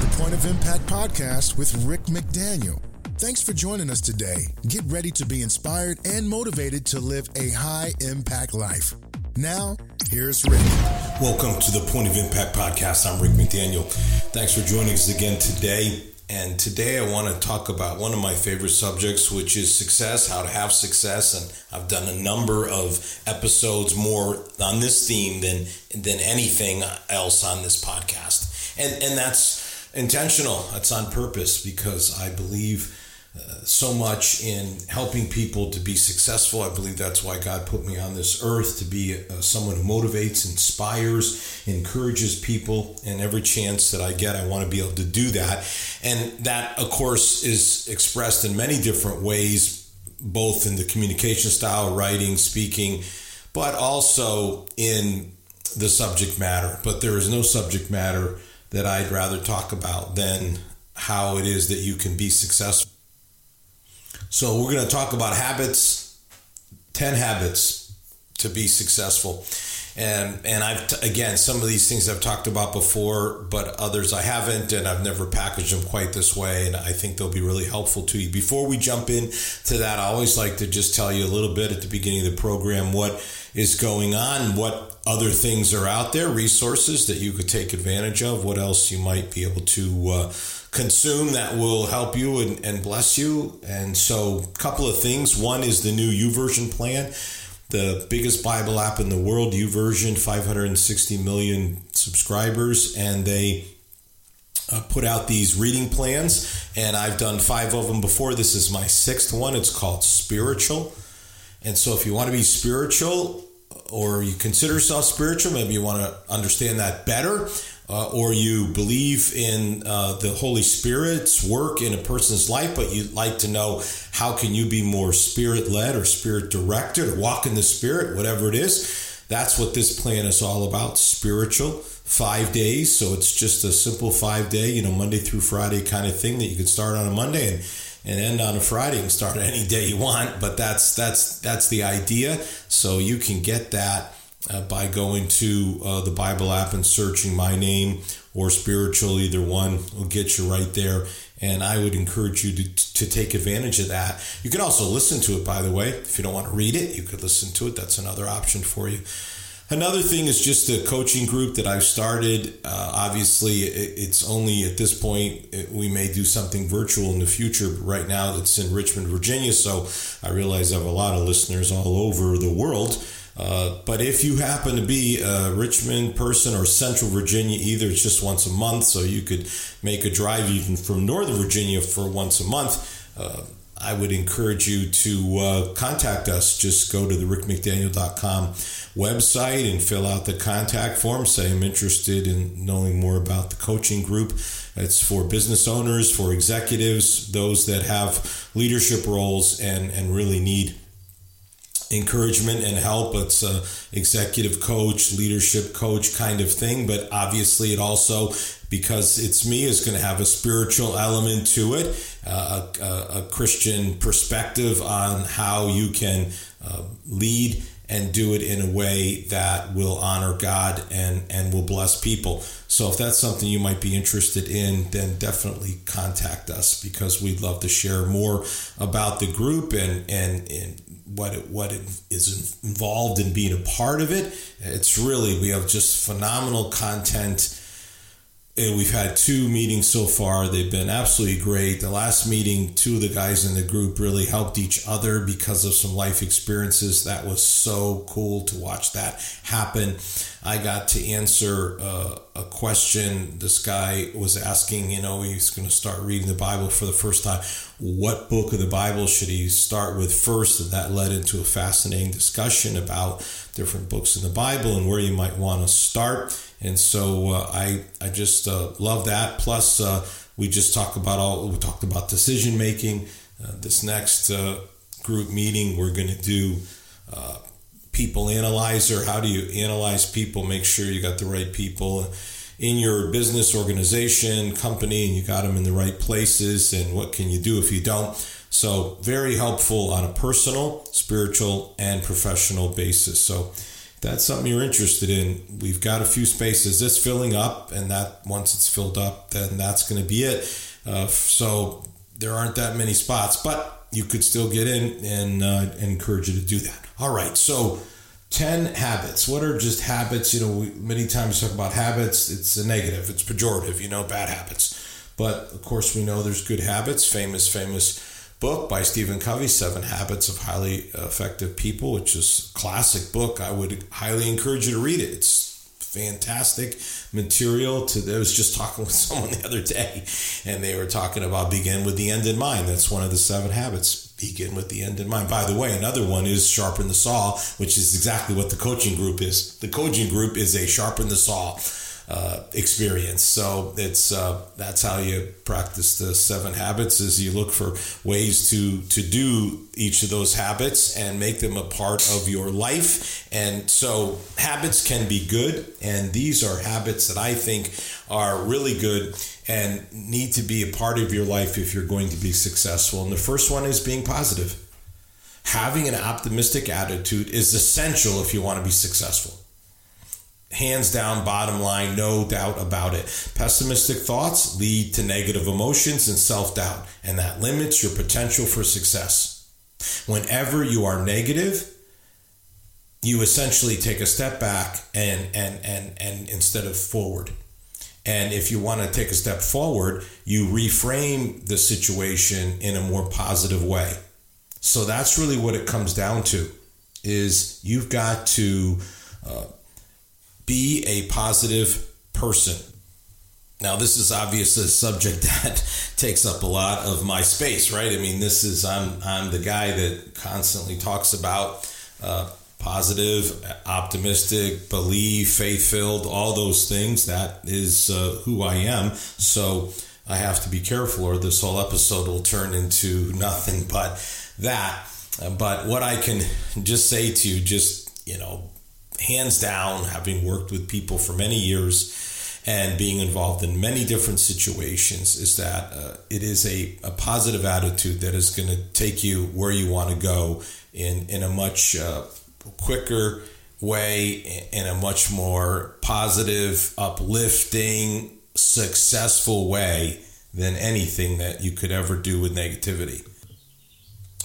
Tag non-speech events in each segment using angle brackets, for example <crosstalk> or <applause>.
the Point of Impact podcast with Rick McDaniel. Thanks for joining us today. Get ready to be inspired and motivated to live a high impact life. Now, here's Rick. Welcome to the Point of Impact podcast. I'm Rick McDaniel. Thanks for joining us again today. And today I want to talk about one of my favorite subjects, which is success, how to have success. And I've done a number of episodes more on this theme than, than anything else on this podcast. And, and that's intentional. That's on purpose because I believe uh, so much in helping people to be successful. I believe that's why God put me on this earth to be uh, someone who motivates, inspires, encourages people. And every chance that I get, I want to be able to do that. And that, of course, is expressed in many different ways, both in the communication style, writing, speaking, but also in the subject matter. But there is no subject matter that I'd rather talk about than how it is that you can be successful so we're going to talk about habits, 10 habits to be successful. And, and I've, t- again, some of these things I've talked about before, but others I haven't, and I've never packaged them quite this way. And I think they'll be really helpful to you. Before we jump in to that, I always like to just tell you a little bit at the beginning of the program what is going on, what other things are out there, resources that you could take advantage of, what else you might be able to uh, consume that will help you and, and bless you. And so, a couple of things. One is the new YouVersion plan, the biggest Bible app in the world. YouVersion, 560 million subscribers, and they uh, put out these reading plans. And I've done five of them before. This is my sixth one. It's called Spiritual. And so, if you want to be spiritual, or you consider yourself spiritual, maybe you want to understand that better uh, or you believe in uh, the Holy Spirit's work in a person's life, but you'd like to know how can you be more spirit led or spirit directed or walk in the spirit, whatever it is. That's what this plan is all about. Spiritual, five days. So it's just a simple five day, you know, Monday through Friday kind of thing that you can start on a Monday and and end on a Friday. Can start <laughs> any day you want, but that's that's that's the idea. So you can get that uh, by going to uh, the Bible app and searching my name or spiritual, either one will get you right there. And I would encourage you to, to take advantage of that. You can also listen to it, by the way. If you don't want to read it, you could listen to it. That's another option for you. Another thing is just the coaching group that I've started. Uh, obviously, it's only at this point, we may do something virtual in the future, but right now it's in Richmond, Virginia. So I realize I have a lot of listeners all over the world. Uh, but if you happen to be a Richmond person or Central Virginia, either it's just once a month, so you could make a drive even from Northern Virginia for once a month. Uh, I would encourage you to uh, contact us. Just go to the rickmcdaniel.com website and fill out the contact form. Say, I'm interested in knowing more about the coaching group. It's for business owners, for executives, those that have leadership roles and, and really need encouragement and help. It's a executive coach, leadership coach kind of thing, but obviously it also because it's me is going to have a spiritual element to it, uh, a, a, Christian perspective on how you can uh, lead and do it in a way that will honor God and, and will bless people. So if that's something you might be interested in, then definitely contact us because we'd love to share more about the group and, and, and what it, what it is involved in being a part of it. It's really we have just phenomenal content. We've had two meetings so far. They've been absolutely great. The last meeting, two of the guys in the group really helped each other because of some life experiences. That was so cool to watch that happen. I got to answer uh, a question. This guy was asking, you know, he's going to start reading the Bible for the first time. What book of the Bible should he start with first? And that led into a fascinating discussion about different books in the Bible and where you might want to start. And so uh, I, I just uh, love that. Plus, uh, we just talk about all, we talked about decision making. Uh, this next group meeting, we're going to do people analyzer. How do you analyze people? Make sure you got the right people in your business organization, company, and you got them in the right places. And what can you do if you don't? So, very helpful on a personal, spiritual, and professional basis. So, that's something you're interested in, we've got a few spaces. This filling up, and that once it's filled up, then that's going to be it. Uh, so there aren't that many spots, but you could still get in and uh, encourage you to do that. All right, so 10 habits. What are just habits? You know, we, many times talk about habits, it's a negative, it's pejorative, you know, bad habits. But of course, we know there's good habits. Famous, famous book by Stephen Covey, Seven Habits of Highly Effective People, which is a classic book. I would highly encourage you to read it. It's fantastic material to I was just talking with <laughs> someone the other day and they were talking about begin with the end in mind. That's one of the seven habits. Begin with the end in mind. By the way, another one is sharpen the saw, which is exactly what the coaching group is. The coaching group is a sharpen the saw uh, experience. So it's uh, that's how you practice the seven habits. Is you look for ways to to do each of those habits and make them a part of your life. And so habits can be good, and these are habits that I think are really good and need to be a part of your life if you're going to be successful. And the first one is being positive. Having an optimistic attitude is essential if you want to be successful hands down bottom line no doubt about it. Pessimistic thoughts lead to negative emotions and self-doubt and that limits your potential for success. Whenever you are negative you essentially take a step back and and and and instead of forward. And if you want to take a step forward you reframe the situation in a more positive way. So that's really what it comes down to is you've got to uh, be a positive person. Now, this is obviously a subject <laughs> that takes up a lot of my space, right? I mean, this is I'm I'm the guy that constantly talks about uh, positive, optimistic, believe, faith filled, all those things. That is uh, who I am. So I have to be careful, or this whole episode will turn into <laughs> nothing but that. Uh, but what I can just say to you, just you know, hands down, having worked with people for many years and being involved in many different situations, is that uh, it is a, a positive attitude that is going to take you where you want to go in, in a much uh, quicker way, in a much more positive, uplifting, successful way than anything that you could ever do with negativity.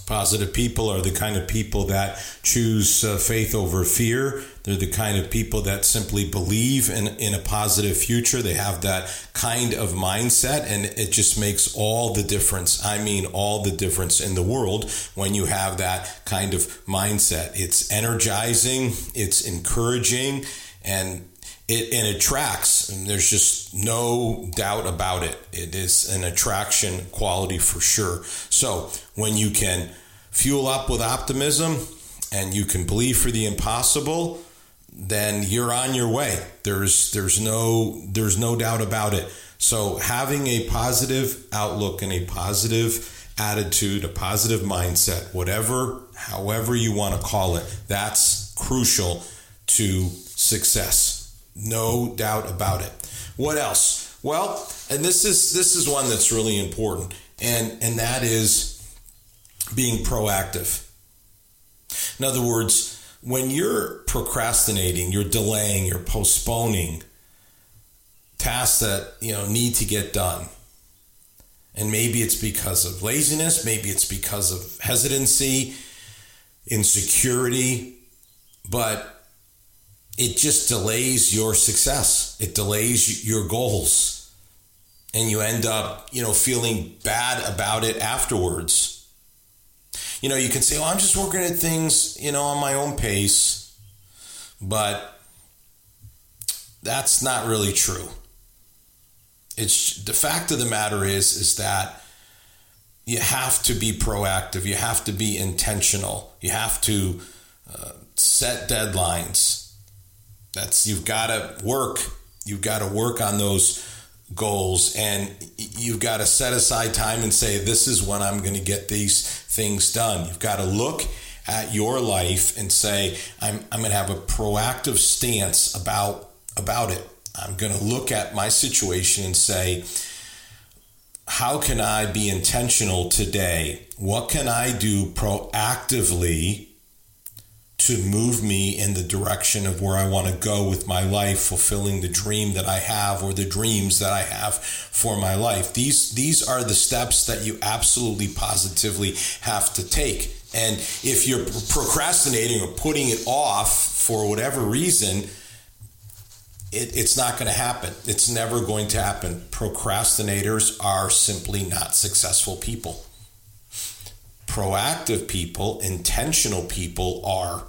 Positive people are the kind of people that choose uh, faith over fear. They're the kind of people that simply believe in, in a positive future. They have that kind of mindset, and it just makes all the difference. I mean, all the difference in the world when you have that kind of mindset. It's energizing, it's encouraging, and it and attracts and there's just no doubt about it. It is an attraction quality for sure. So when you can fuel up with optimism and you can believe for the impossible then you're on your way. There's there's no there's no doubt about it. So having a positive outlook and a positive attitude a positive mindset whatever however you want to call it that's crucial to success no doubt about it. What else? Well, and this is this is one that's really important, and and that is being proactive. In other words, when you're procrastinating, you're delaying, you're postponing tasks that you know need to get done. And maybe it's because of laziness, maybe it's because of hesitancy, insecurity, but it just delays your success. It delays your goals. And you end up, you know, feeling bad about it afterwards. You know, you can say, well, I'm just working at things, you know, on my own pace. But that's not really true. It's the fact of the matter is is that you have to be proactive. You have to be intentional. You have to uh, set deadlines that's you've got to work. You've got to work on those goals and you've got to set aside time and say this is when I'm going to get these things done. You've got to look at your life and say I'm I'm going to have a proactive stance about about it. I'm going to look at my situation and say how can I be intentional today? What can I do proactively to move me in the direction of where I want to go with my life, fulfilling the dream that I have or the dreams that I have for my life. These these are the steps that you absolutely positively have to take. And if you're procrastinating or putting it off for whatever reason, it, it's not going to happen. It's never going to happen. Procrastinators are simply not successful people. Proactive people, intentional people are.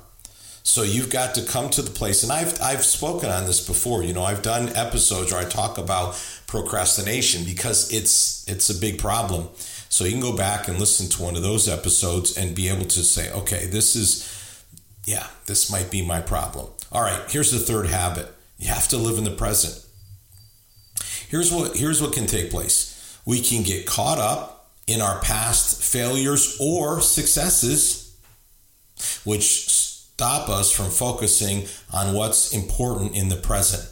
So you've got to come to the place, and I've I've spoken on this before. You know, I've done episodes where I talk about procrastination because it's it's a big problem. So you can go back and listen to one of those episodes and be able to say, okay, this is, yeah, this might be my problem. All right, here's the third habit. You have to live in the present. Here's what here's what can take place. We can get caught up in our past failures or successes, which stop us from focusing on what's important in the present.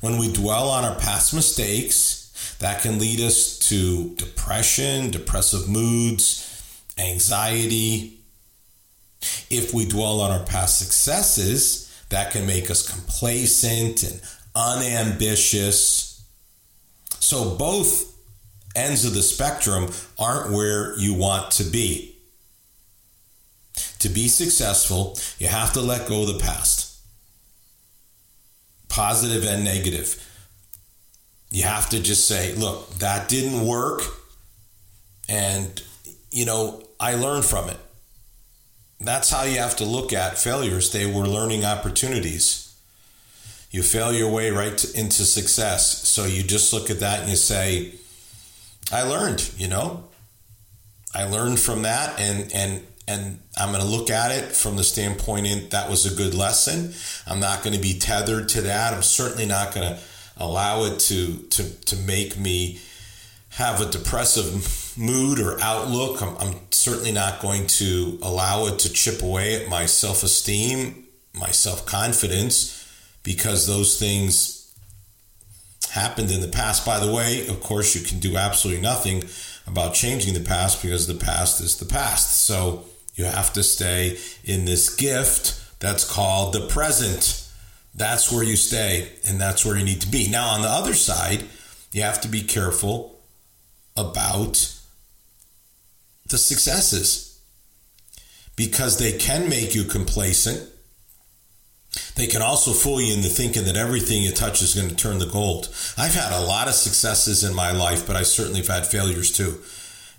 When we dwell on our past mistakes, that can lead us to depression, depressive moods, anxiety. If we dwell on our past successes, that can make us complacent and unambitious. So both ends of the spectrum aren't where you want to be. To be successful, you have to let go of the past, positive and negative. You have to just say, look, that didn't work. And, you know, I learned from it. That's how you have to look at failures. They were learning opportunities. You fail your way right to, into success. So you just look at that and you say, I learned, you know, I learned from that and, and, and I'm going to look at it from the standpoint in that was a good lesson. I'm not going to be tethered to that. I'm certainly not going to allow it to, to, to make me have a depressive mood or outlook. I'm, I'm, certainly not going to allow it to chip away at my self esteem, my self confidence, because those things happened in the past. By the way, of course, you can do absolutely nothing about changing the past because the past is the past. So you have to stay in this gift that's called the present. That's where you stay, and that's where you need to be. Now, on the other side, you have to be careful about the successes because they can make you complacent. They can also fool you into thinking that everything you touch is going to turn to gold. I've had a lot of successes in my life, but I certainly have had failures too.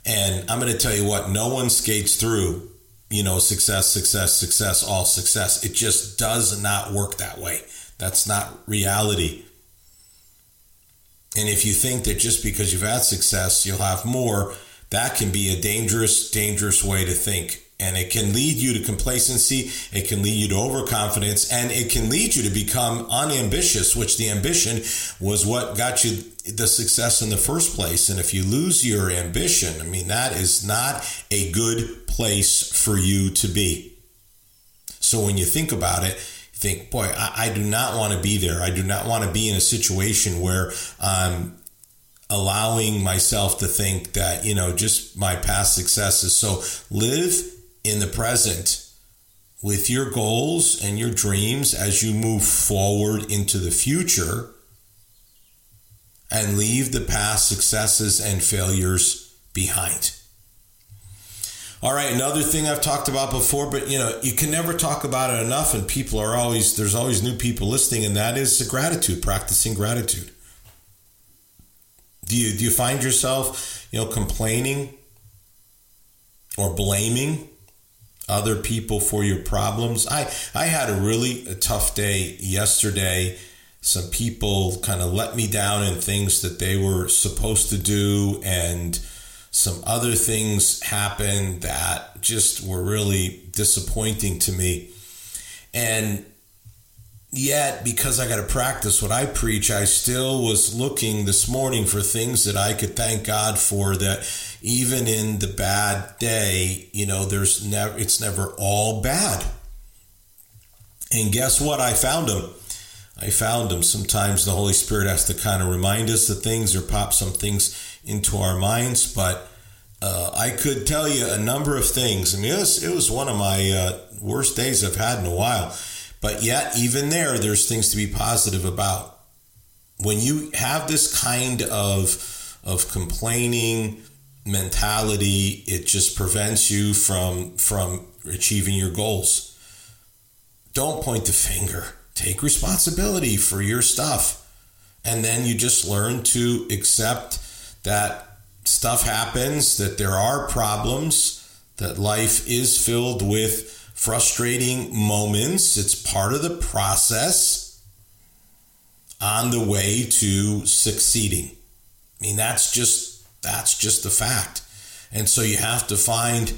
And I'm going to tell you what, no one skates through, you know, success, success, success, all success. It just does not work that way. That's not reality. And if you think that just because you've had success, you'll have more, that can be a dangerous, dangerous way to think. And it can lead you to complacency, it can lead you to overconfidence, and it can lead you to become unambitious, which the ambition was what got you the success in the first place. And if you lose your ambition, I mean, that is not a good place for you to be. So when you think about it, you think, boy, I, I do not want to be there. I do not want to be in a situation where I'm allowing myself to think that, you know, just my past successes. So live in the present with your goals and your dreams as you move forward into the future and leave the past successes and failures behind. All right, another thing I've talked about before, but you know, you can never talk about it enough, and people are always there's always new people listening, and that is gratitude, practicing gratitude. Do you do you find yourself, you know, complaining or blaming other people for your problems? I I had a really tough day yesterday. Some people kind of let me down in things that they were supposed to do, and some other things happened that just were really disappointing to me. And yet, because I got to practice what I preach, I still was looking this morning for things that I could thank God for that even in the bad day, you know, there's never, it's never all bad. And guess what? I found them. I found them. Sometimes the Holy Spirit has to kind of remind us of things or pop some things into our minds, but uh, I could tell you a number of things. I mean, it was, it was one of my uh, worst days I've had in a while. But yet, even there, there's things to be positive about. When you have this kind of, of complaining mentality, it just prevents you from, from achieving your goals. Don't point the finger. Take responsibility for your stuff. And then you just learn to accept that stuff happens, that there are problems, that life is filled with frustrating moments. It's part of the process on the way to succeeding. I mean, that's just that's just the fact. And so you have to find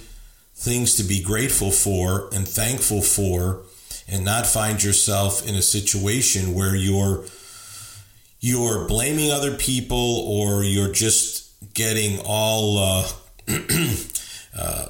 things to be grateful for and thankful for and not find yourself in a situation where you're you're blaming other people or you're just getting all uh, <clears throat> uh,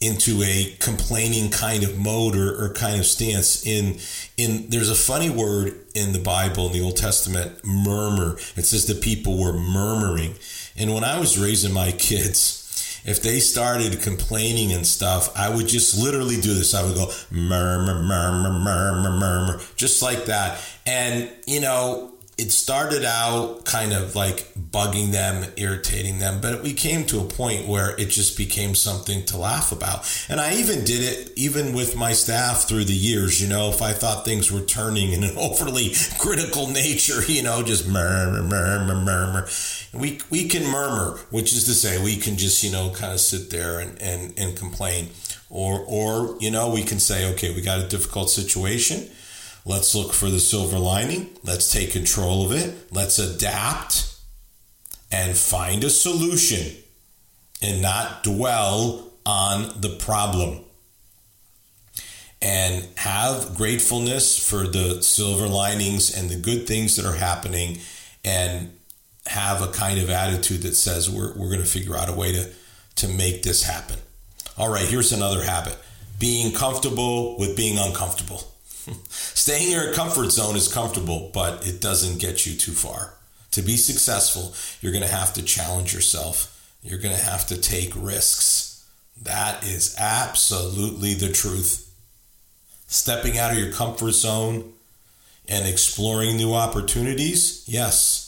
into a complaining kind of mode or, or, kind of stance. In in there's a funny word in the Bible in the Old Testament, murmur. It says the people were murmuring, and when I was raising my kids. If they started complaining and stuff, I would just literally do this. I would go murmur, murmur, murmur, murmur, just like that. And, you know, it started out kind of like bugging them, irritating them, but we came to a point where it just became something to laugh about. And I even did it even with my staff through the years, you know, if I thought things were turning in an <laughs> overly critical nature, you know, just murmur, murmur, murmur. We, we can murmur, which is to say we can just, you know, kind of sit there and, and, and complain. Or, or, you know, we can say, okay, we got a difficult situation Let's look for the silver lining. Let's take control of it. Let's adapt and find a solution and not dwell on the problem. And have gratefulness for the silver linings and the good things that are happening and have a kind of attitude that says we're, we're going to figure out a way to, to make this happen. All right, here's another habit being comfortable with being uncomfortable. <laughs> Staying in your comfort zone is comfortable, but it doesn't get you too far. To be successful, you're going to have to challenge yourself. You're going to have to take risks. That is absolutely the truth. Stepping out of your comfort zone and exploring new opportunities, yes,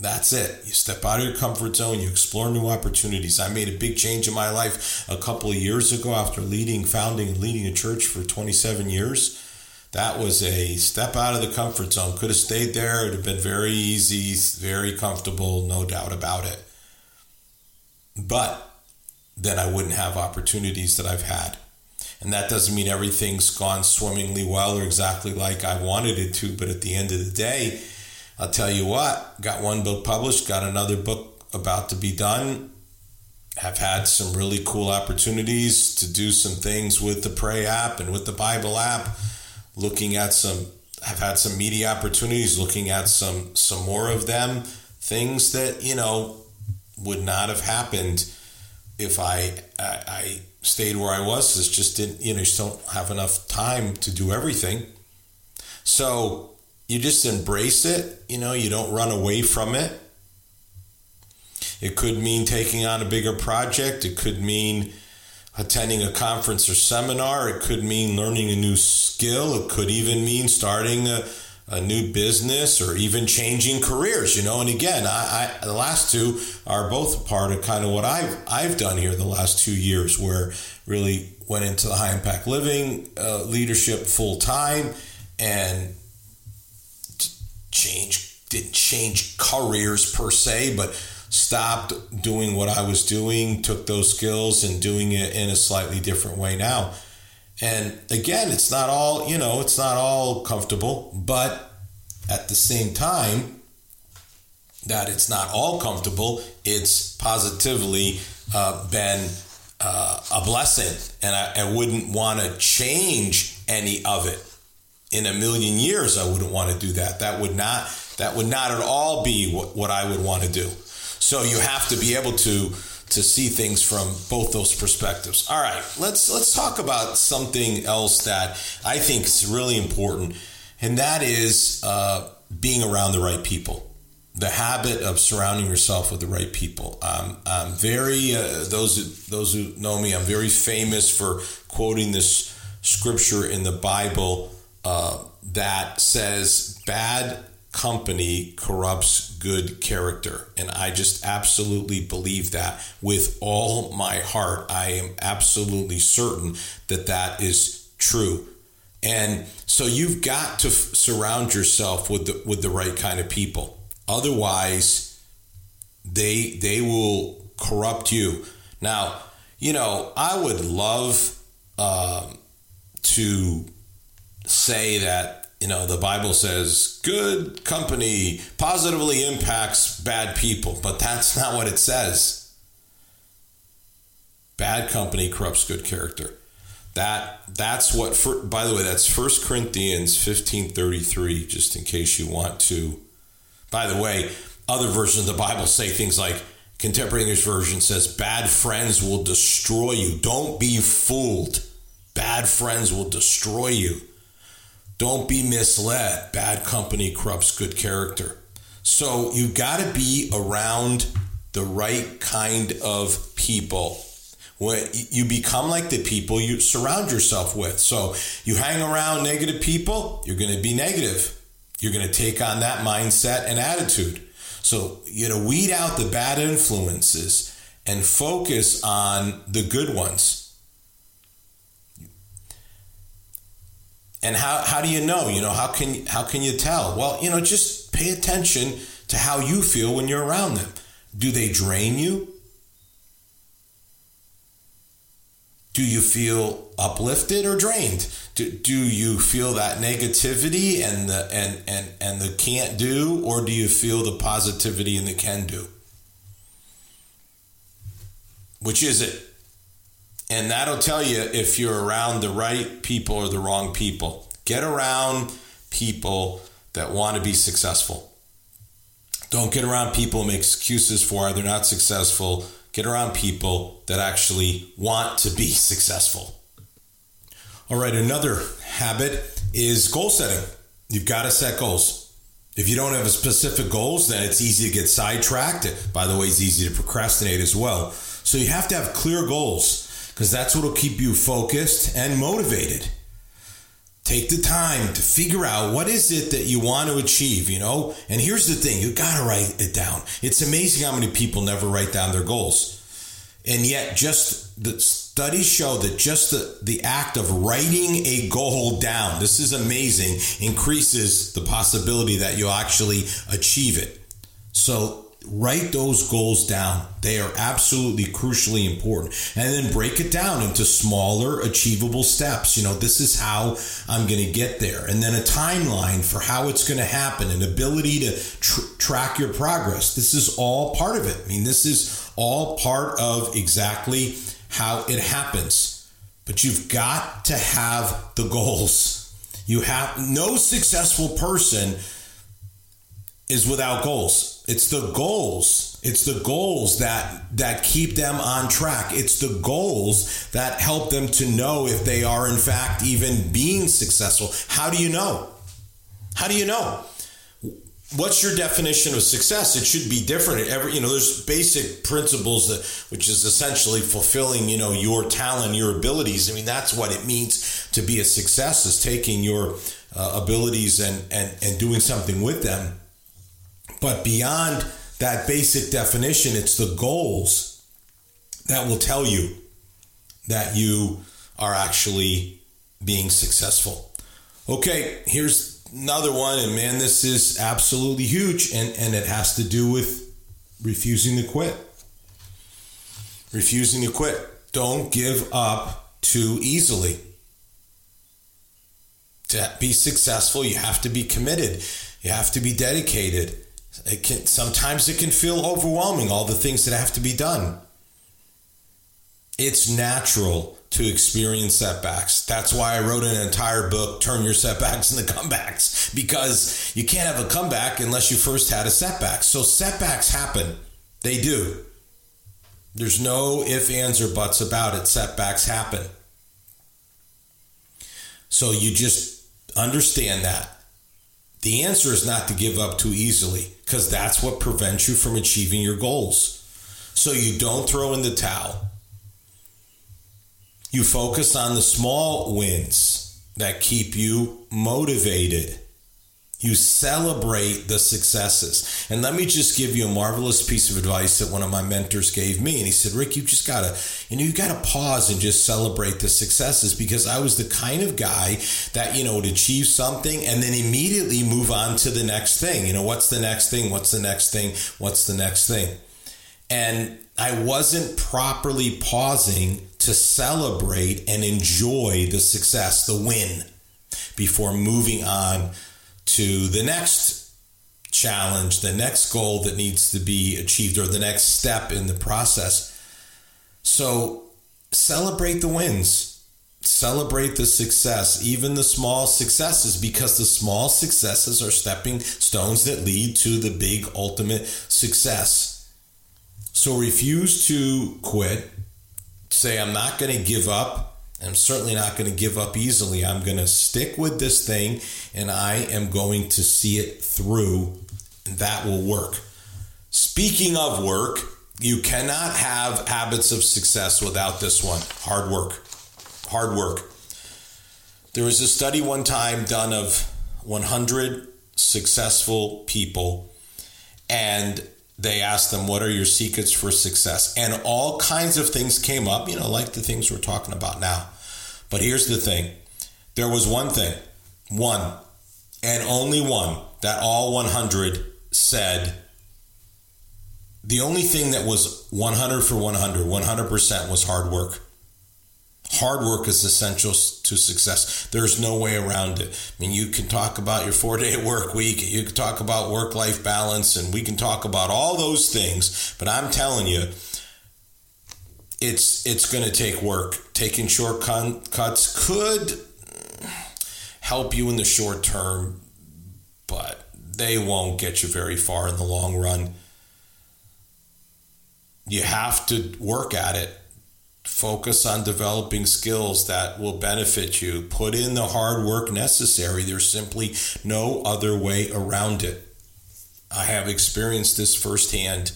that's it. You step out of your comfort zone, you explore new opportunities. I made a big change in my life a couple of years ago after leading, founding, and leading a church for 27 years. That was a step out of the comfort zone. Could have stayed there. It would have been very easy, very comfortable, no doubt about it. But then I wouldn't have opportunities that I've had. And that doesn't mean everything's gone swimmingly well or exactly like I wanted it to. But at the end of the day, I'll tell you what, got one book published, got another book about to be done. Have had some really cool opportunities to do some things with the Pray app and with the Bible app. Looking at some, have had some media opportunities. Looking at some some more of them. Things that you know would not have happened if I I, I stayed where I was. It's just didn't you know just don't have enough time to do everything. So you just embrace it. You know, you don't run away from it. It could mean taking on a bigger project. It could mean attending a conference or seminar. It could mean learning a new skill. It could even mean starting a, a new business or even changing careers, you know. And again, I, I, the last two are both part of kind of what I've I've done here the last two years, where really went into the high impact living uh, leadership full time and change didn't change careers per se, but stopped doing what I was doing, took those skills and doing it in a slightly different way now. And again, it's not all, you know, it's not all comfortable, but at the same time, that it's not all comfortable, it's positively uh, been uh, a blessing. And I, I wouldn't want to change any of it in a million years I wouldn't want to do that. That would not that would not at all be what, what I would want to do. So you have to be able to to see things from both those perspectives. All right, let's let's talk about something else that I think is really important, and that is uh, being around the right people. the habit of surrounding yourself with the right people. Um, I'm very uh, those those who know me. I'm very famous for quoting this scripture in the Bible uh, that says, "Bad company corrupts good character," and I just absolutely believe that with all my heart. I am absolutely certain that that is true. And so you've got to f- surround yourself with the with the right kind of people Otherwise, they they will corrupt you. Now, you know, I would love um, to say that you know the Bible says good company positively impacts bad people, but that's <laughs> not what it says. Bad company corrupts good character. That that's what. For, by the way, that's First Corinthians fifteen thirty three. Just in case you want to by the way, other versions of the Bible say things like contemporary English version says, bad friends will destroy you. Don't be fooled. Bad friends will destroy you. Don't be misled. Bad company corrupts good character. So you've got to be around the right kind of people. When you become like the people you surround yourself with. So you hang around negative people, you're going to be negative. You're going to take on that mindset and attitude. So, you know, weed out the bad influences and focus on the good ones. And how, how do you know? You know, how can how can you tell? Well, you know, just pay attention to how you feel when you're around them. Do they drain you? Do you feel uplifted or drained? Do, do you feel that negativity and the and, and and the can't do, or do you feel the positivity and the can do? Which is it? And that'll tell you if you're around the right people or the wrong people. Get around people that want to be successful. Don't get around people make excuses for why they're not successful get around people that actually want to be <laughs> successful. All right, another habit is goal setting. You've got to set goals. If you don't have specific goals, then it's easy to get sidetracked. By the way, it's easy to procrastinate as well. So you have to have clear goals because that's what will keep you focused and motivated. Take the time to figure out what is it that you want to achieve, you know? And here's the thing, you got to write it down. It's amazing how many people never write down their goals. And yet just the studies show that just the, the act of writing a goal down, this is amazing, increases the possibility that you'll actually achieve it. So write those goals down. They are absolutely crucially important. And then break it down into smaller, achievable steps. You know, this is how I'm going to get there. And then a timeline for how it's going to happen, an ability to tr- track your progress. This is all part of it. I mean, this is all part of exactly how it happens. But you've got to have the goals. You have no successful person is without goals. It's the goals. It's the goals that that keep them on track. It's the goals that help them to know if they are in fact even being successful. How do you know? How do you know? What's your definition of success? It should be different. Every you know, there's basic principles that which is essentially fulfilling, you know, your talent, your abilities. I mean, that's what it means to be a success is taking your uh, abilities and, and and doing something with them but beyond that basic definition, it's the goals that will tell you that you are actually being successful. Okay, here's another one, and man, this is absolutely huge, and, and it has to do with refusing to quit. Refusing to quit. Don't give up too easily. To be successful, you have to be committed, you have to be dedicated. It can sometimes it can feel overwhelming all the things that have to be done. It's natural to experience setbacks. That's why I wrote an entire book, Turn Your Setbacks into Comebacks, because you can't have a comeback unless you first had a setback. So setbacks happen. They do. There's no ifs, ands, or buts about it. Setbacks happen. So you just understand that The answer is not to give up too easily because that's what prevents you from achieving your goals. So you don't throw in the towel. You focus on the small wins that keep you motivated. You celebrate the successes. And let me just give you a marvelous piece of advice that one of my mentors gave me. And he said, Rick, you just gotta, you know, you gotta pause and just celebrate the successes because I was the kind of guy that, you know, would achieve something and then immediately move on to the next thing. You know, what's the next thing? What's the next thing? What's the next thing? And I wasn't properly pausing to celebrate and enjoy the success, the win, before moving on to the next challenge, the next goal that needs to be achieved, or the next step in the process. So celebrate the wins, celebrate the success, even the small successes, because the small successes are stepping stones that lead to the big ultimate success. So refuse to quit. Say, I'm not going to give up I'm certainly not going to give up easily. I'm going to stick with this thing and I am going to see it through, and that will work. Speaking of work, you cannot have habits of success without this one hard work. Hard work. There was a study one time done of 100 successful people, and they asked them, What are your secrets for success? And all kinds of things came up, you know, like the things we're talking about now. But here's the thing there was one thing, one, and only one, that all 100 said the only thing that was 100 for 100, 100% was hard work. Hard work is essential to success. There's no way around it. I mean, you can talk about your four day <laughs> work week, you can talk about work life balance, and we can talk about all those things. But I'm telling you, it's it's going to take work. Taking shortcuts could help you in the short term, but they won't get you very far in the long run. You have to work at it Focus on developing skills that will benefit you. Put in the hard work necessary. There's simply no other way around it. I have experienced this firsthand.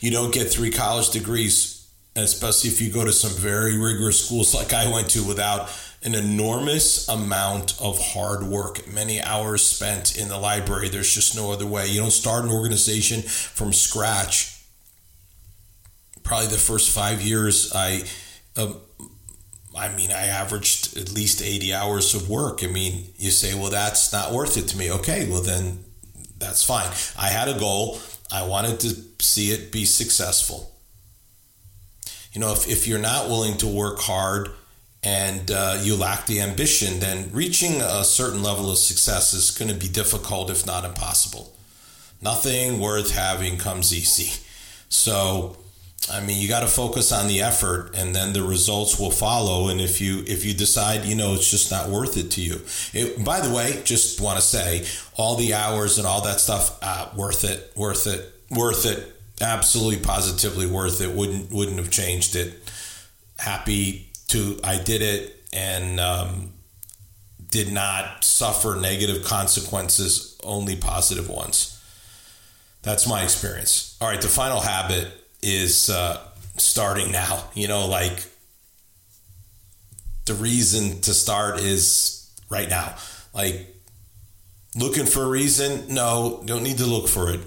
You don't get three college degrees, especially if you go to some very rigorous schools <laughs> like I went to, without an enormous amount of hard work, many hours spent in the library. There's just no other way. You don't start an organization from scratch probably the first five years, I, uh, I mean, I averaged at least 80 hours of work. I mean, you say, well, that's not worth it to me. Okay, well, then that's fine. I had a goal, I wanted to see it be successful. You know, if, if you're not willing to work hard and uh, you lack the ambition, then reaching a certain level of success is going to be difficult, if not impossible. Nothing worth having comes easy. So, I mean, you got to focus on the effort, and then the results will follow. And if you if you decide, you know, it's just not worth it to you. It, by the way, just want to say, all the hours and all that stuff, uh, worth it, worth it, worth it, absolutely, positively worth it. Wouldn't wouldn't have changed it. Happy to I did it and um, did not suffer negative consequences, only positive ones. That's my experience. All right, the final habit is uh, starting now. You know, like the reason to start is right now. Like looking for a reason? No, don't need to look for it.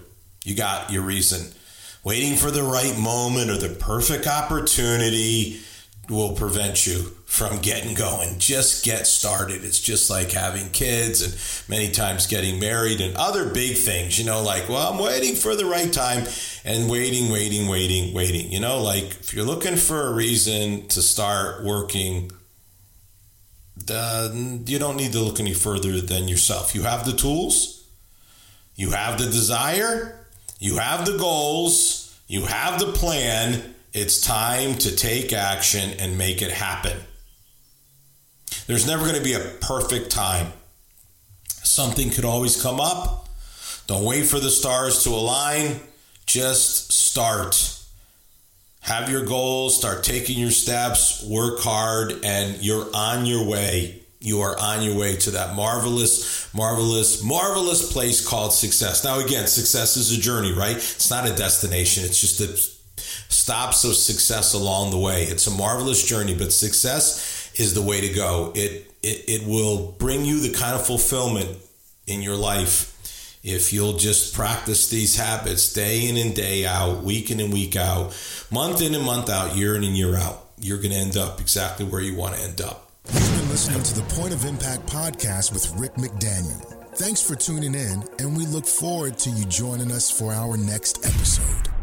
You got your reason. Waiting for the right moment or the perfect opportunity will prevent you from getting going. Just get started. It's just like having kids and many times getting married and other big things, you know, like, well, I'm waiting for the right time and waiting, waiting, waiting, waiting. You know, like if you're looking for a reason to start working, then you don't need to look any further than yourself. You have the tools, you have the desire, you have the goals, you have the plan it's time to take action and make it happen. There's never going to be a perfect time. Something could always come up. Don't wait for the stars to align. Just start. Have your goals, start taking your steps, work hard, and you're on your way. you are on your way to that marvelous, marvelous, marvelous place called success. Now, again, success is a journey, right? It's not a destination. It's just a stops of success along the way. It's a marvelous journey, but success is the way to go. It, it, it will bring you the kind of fulfillment in your life if you'll just practice these habits day in and day out, week in and week out, month in and month out, year in and year out. You're going to end up exactly where you want to end up. You've been listening to the Point of Impact podcast with Rick McDaniel. Thanks for tuning in, and we look forward to you joining us for our next episode.